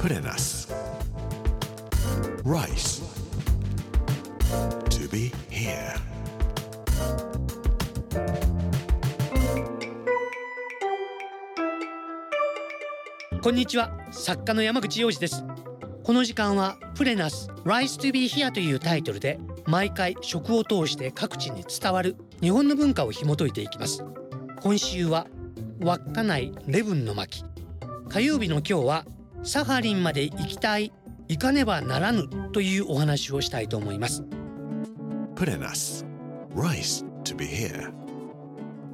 Put in us Rice. To be here. こんにちは作家の山口洋二ですこの時間はプレナス Rise to be here というタイトルで毎回食を通して各地に伝わる日本の文化を紐解いていきます今週は稚内レブンの巻火曜日の今日はサハリンまで行きたい行かねばならぬというお話をしたいと思います。Us Rice to be here.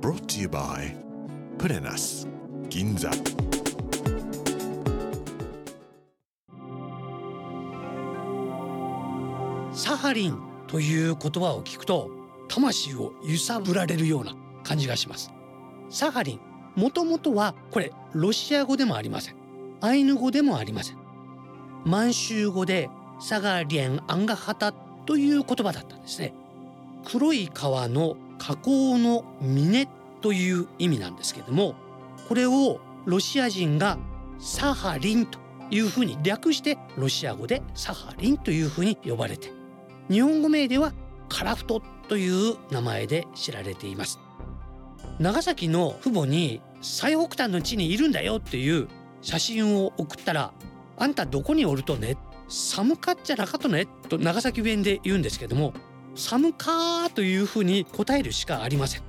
Brought to you by Put in us 銀座サハリンという言葉を聞くと魂を揺さぶられるような感じがします。サハリンもともとはこれロシア語でもありませんアイヌ語でもありません。満州語でサガリエンアンガハタという言葉だったんですね。黒い川の河口の峰という意味なんですけれどもこれをロシア人がサハリンというふうに略してロシア語でサハリンというふうに呼ばれて日本語名ではカラフトという名前で知られています。長崎の父母に最北端の地にいるんだよっていう写真を送ったら「あんたどこにおるとね？寒かっちゃなかとね」と長崎弁で言うんですけども「寒か」というふうに答えるしかありません。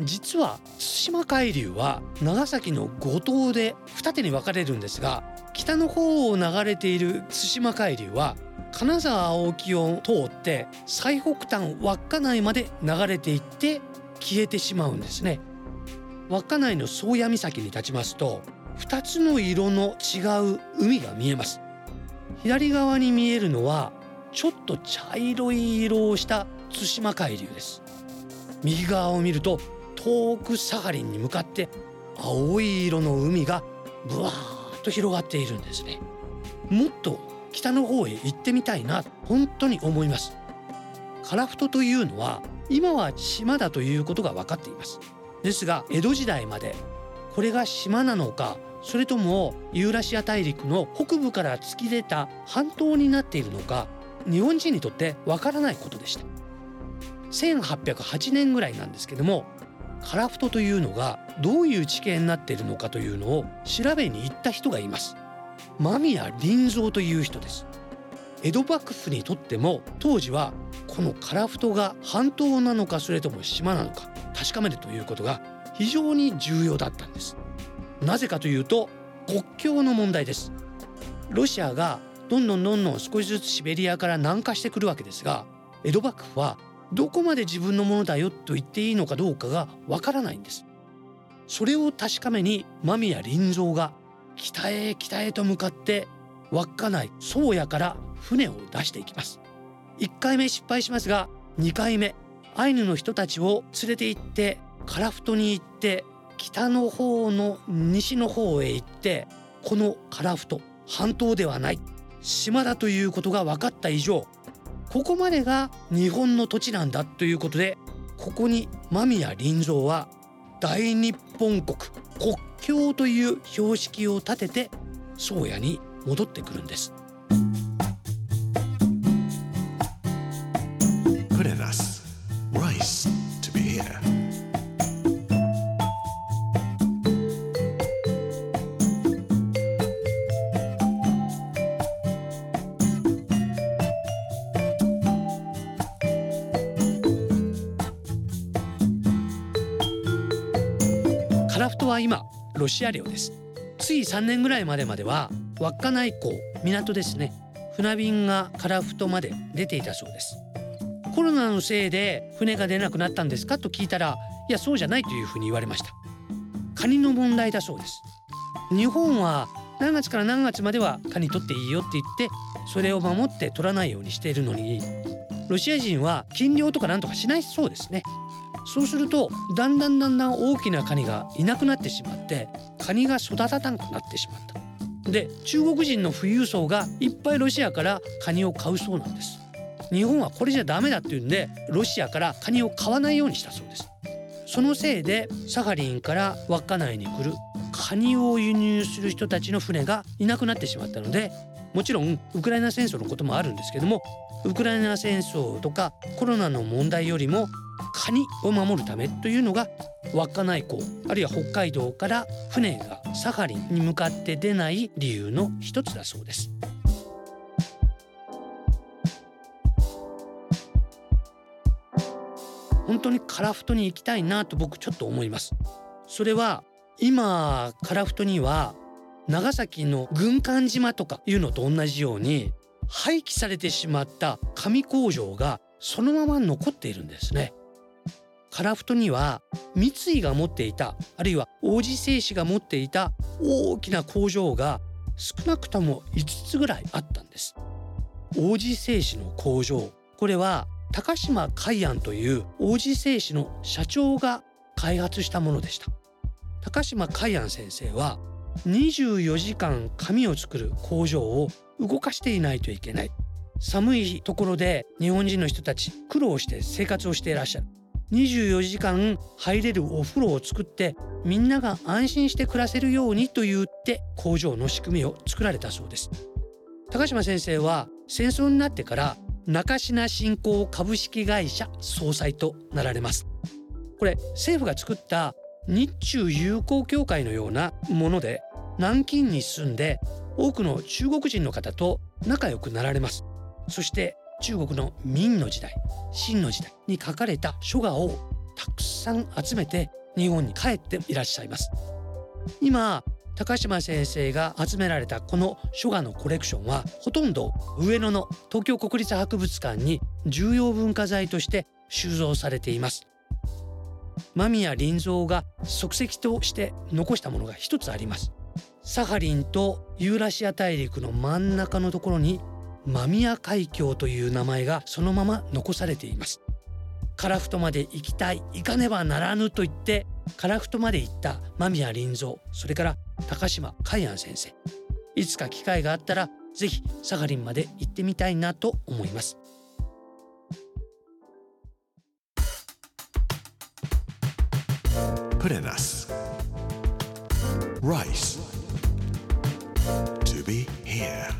実は対馬海流は長崎の五島で二手に分かれるんですが北の方を流れている対馬海流は金沢青木を通って最北端稚内まで流れていって消えてしまうんですね。稚内の宗谷岬に立ちますと2つの色の違う海が見えます。左側に見えるのはちょっと茶色い色をした対馬海流です。右側を見ると遠くサハリンに向かって青い色の海がブワーッと広がっているんですね。もっと北の方へ行ってみたいな本当に思います。カラフトというのは今は島だということが分かっています。ですが江戸時代までこれが島なのかそれともユーラシア大陸の北部から突き出た半島になっているのか日本人にとってわからないことでした。1808年ぐらいなんですけどもカラフトというのがどういう地形になっているのかというのを調べに行った人がいます。間宮林蔵という人です。江戸幕府にとっても当時はこのカラフトが半島なのかそれとも島なのか確かめるということが非常に重要だったんです。なぜかというと国境の問題です。ロシアがどんどんどんどん少しずつシベリアから南下してくるわけですが江戸幕府はどこまで自分のものだよと言っていいのかどうかがわからないんです。それを確かめに間宮林蔵が北へ北へと向かって稚内宗谷から船を出していきます。1回目失敗しますが2回目アイヌの人たちを連れて行ってカラフトに行って北の方の西の方へ行ってこのカラフト半島ではない。島だということが分かった以上ここまでが日本の土地なんだということでここに間宮林蔵は大日本国国境という標識を立てて宗谷に戻ってくるんです。カラフトは今ロシア領です。つい3年ぐらいまでまでは稚内港港ですね。船便がカラフトまで出ていたそうです。コロナのせいで船が出なくなったんですかと聞いたらいやそうじゃないというふうに言われました。カニの問題だそうです。日本は何月から何月まではカニ取っていいよって言ってそれを守って取らないようにしているのにロシア人は禁漁とかなんとかしないそうですね。そうするとだんだんだんだん大きなカニがいなくなってしまってカニが育たなくなってしまった。で中国人の富裕層がいっぱいロシアからカニを買うそうなんです。日本はこれじゃダメだっていうんでロシアからカニを買わないようにしたそうです。そのせいでサハリンから稚内に来るカニを輸入する人たちの船がいなくなってしまったのでもちろんウクライナ戦争のこともあるんですけどもウクライナ戦争とかコロナの問題よりもカニを守るためというのが稚内港あるいは北海道から船がサハリンに向かって出ない理由の一つだそうです。本当にカラフトに行きたいなと僕ちょっと思います。それは今カラフトには長崎の軍艦島とかいうのと同じように廃棄されてしまった紙工場がそのまま残っているんですね。カラフトには三井が持っていたあるいは王子製紙が持っていた大きな工場が少なくとも5つぐらいあったんです。王子製紙の工場これは高島海安という王子製紙の社長が開発したものでした。高島海安先生は24時間紙を作る工場を動かしていないといけない。寒いところで日本人の人たち苦労して生活をしていらっしゃる。24時間入れるお風呂を作ってみんなが安心して暮らせるようにと言って工場の仕組みを作られたそうです。高島先生は戦争になってから中品振興株式会社総裁となられます。これ政府が作った日中友好協会のようなもので南京に住んで多くの中国人の方と仲良くなられます。そして中国の明の時代清の時代に書かれた書画をたくさん集めて日本に帰っていらっしゃいます。今高島先生が集められたこの書画のコレクションはほとんど上野の東京国立博物館に重要文化財として収蔵されています。間宮林蔵が足跡として残したものが一つあります。サハリンとユーラシア大陸の真ん中のところに間宮海峡という名前がそのまま残されていますカラフトまで行きたい行かねばならぬと言ってカラフトまで行った間宮林蔵それから高島海安先生いつか機会があったらぜひサハリンまで行ってみたいなと思います put in us. Rice. Be here.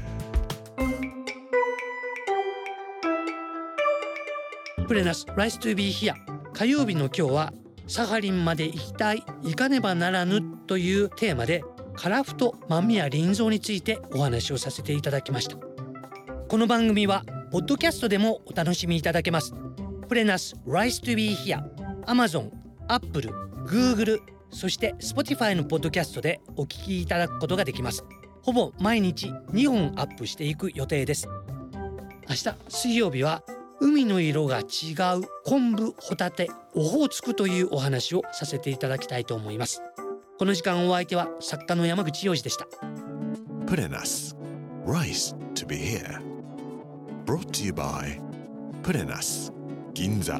プレナス Rice to be here 火曜日の今日はサハリンまで行きたい行かねばならぬというテーマでカラフト間宮林蔵についてお話をさせていただきました。この番組はポッドキャストでもお楽しみいただけます。プレナス Rice to be here Amazon、Apple、Google そして Spotify のポッドキャストでお聞きいただくことができます。ほぼ毎日2本アップしていく予定です。明日水曜日は海の色が違う昆布ホタテオホーツクというお話をさせていただきたいと思います。この時間お相手は作家の山口洋二でした。Put in us Rice to be here. Brought to you by Put in us 銀座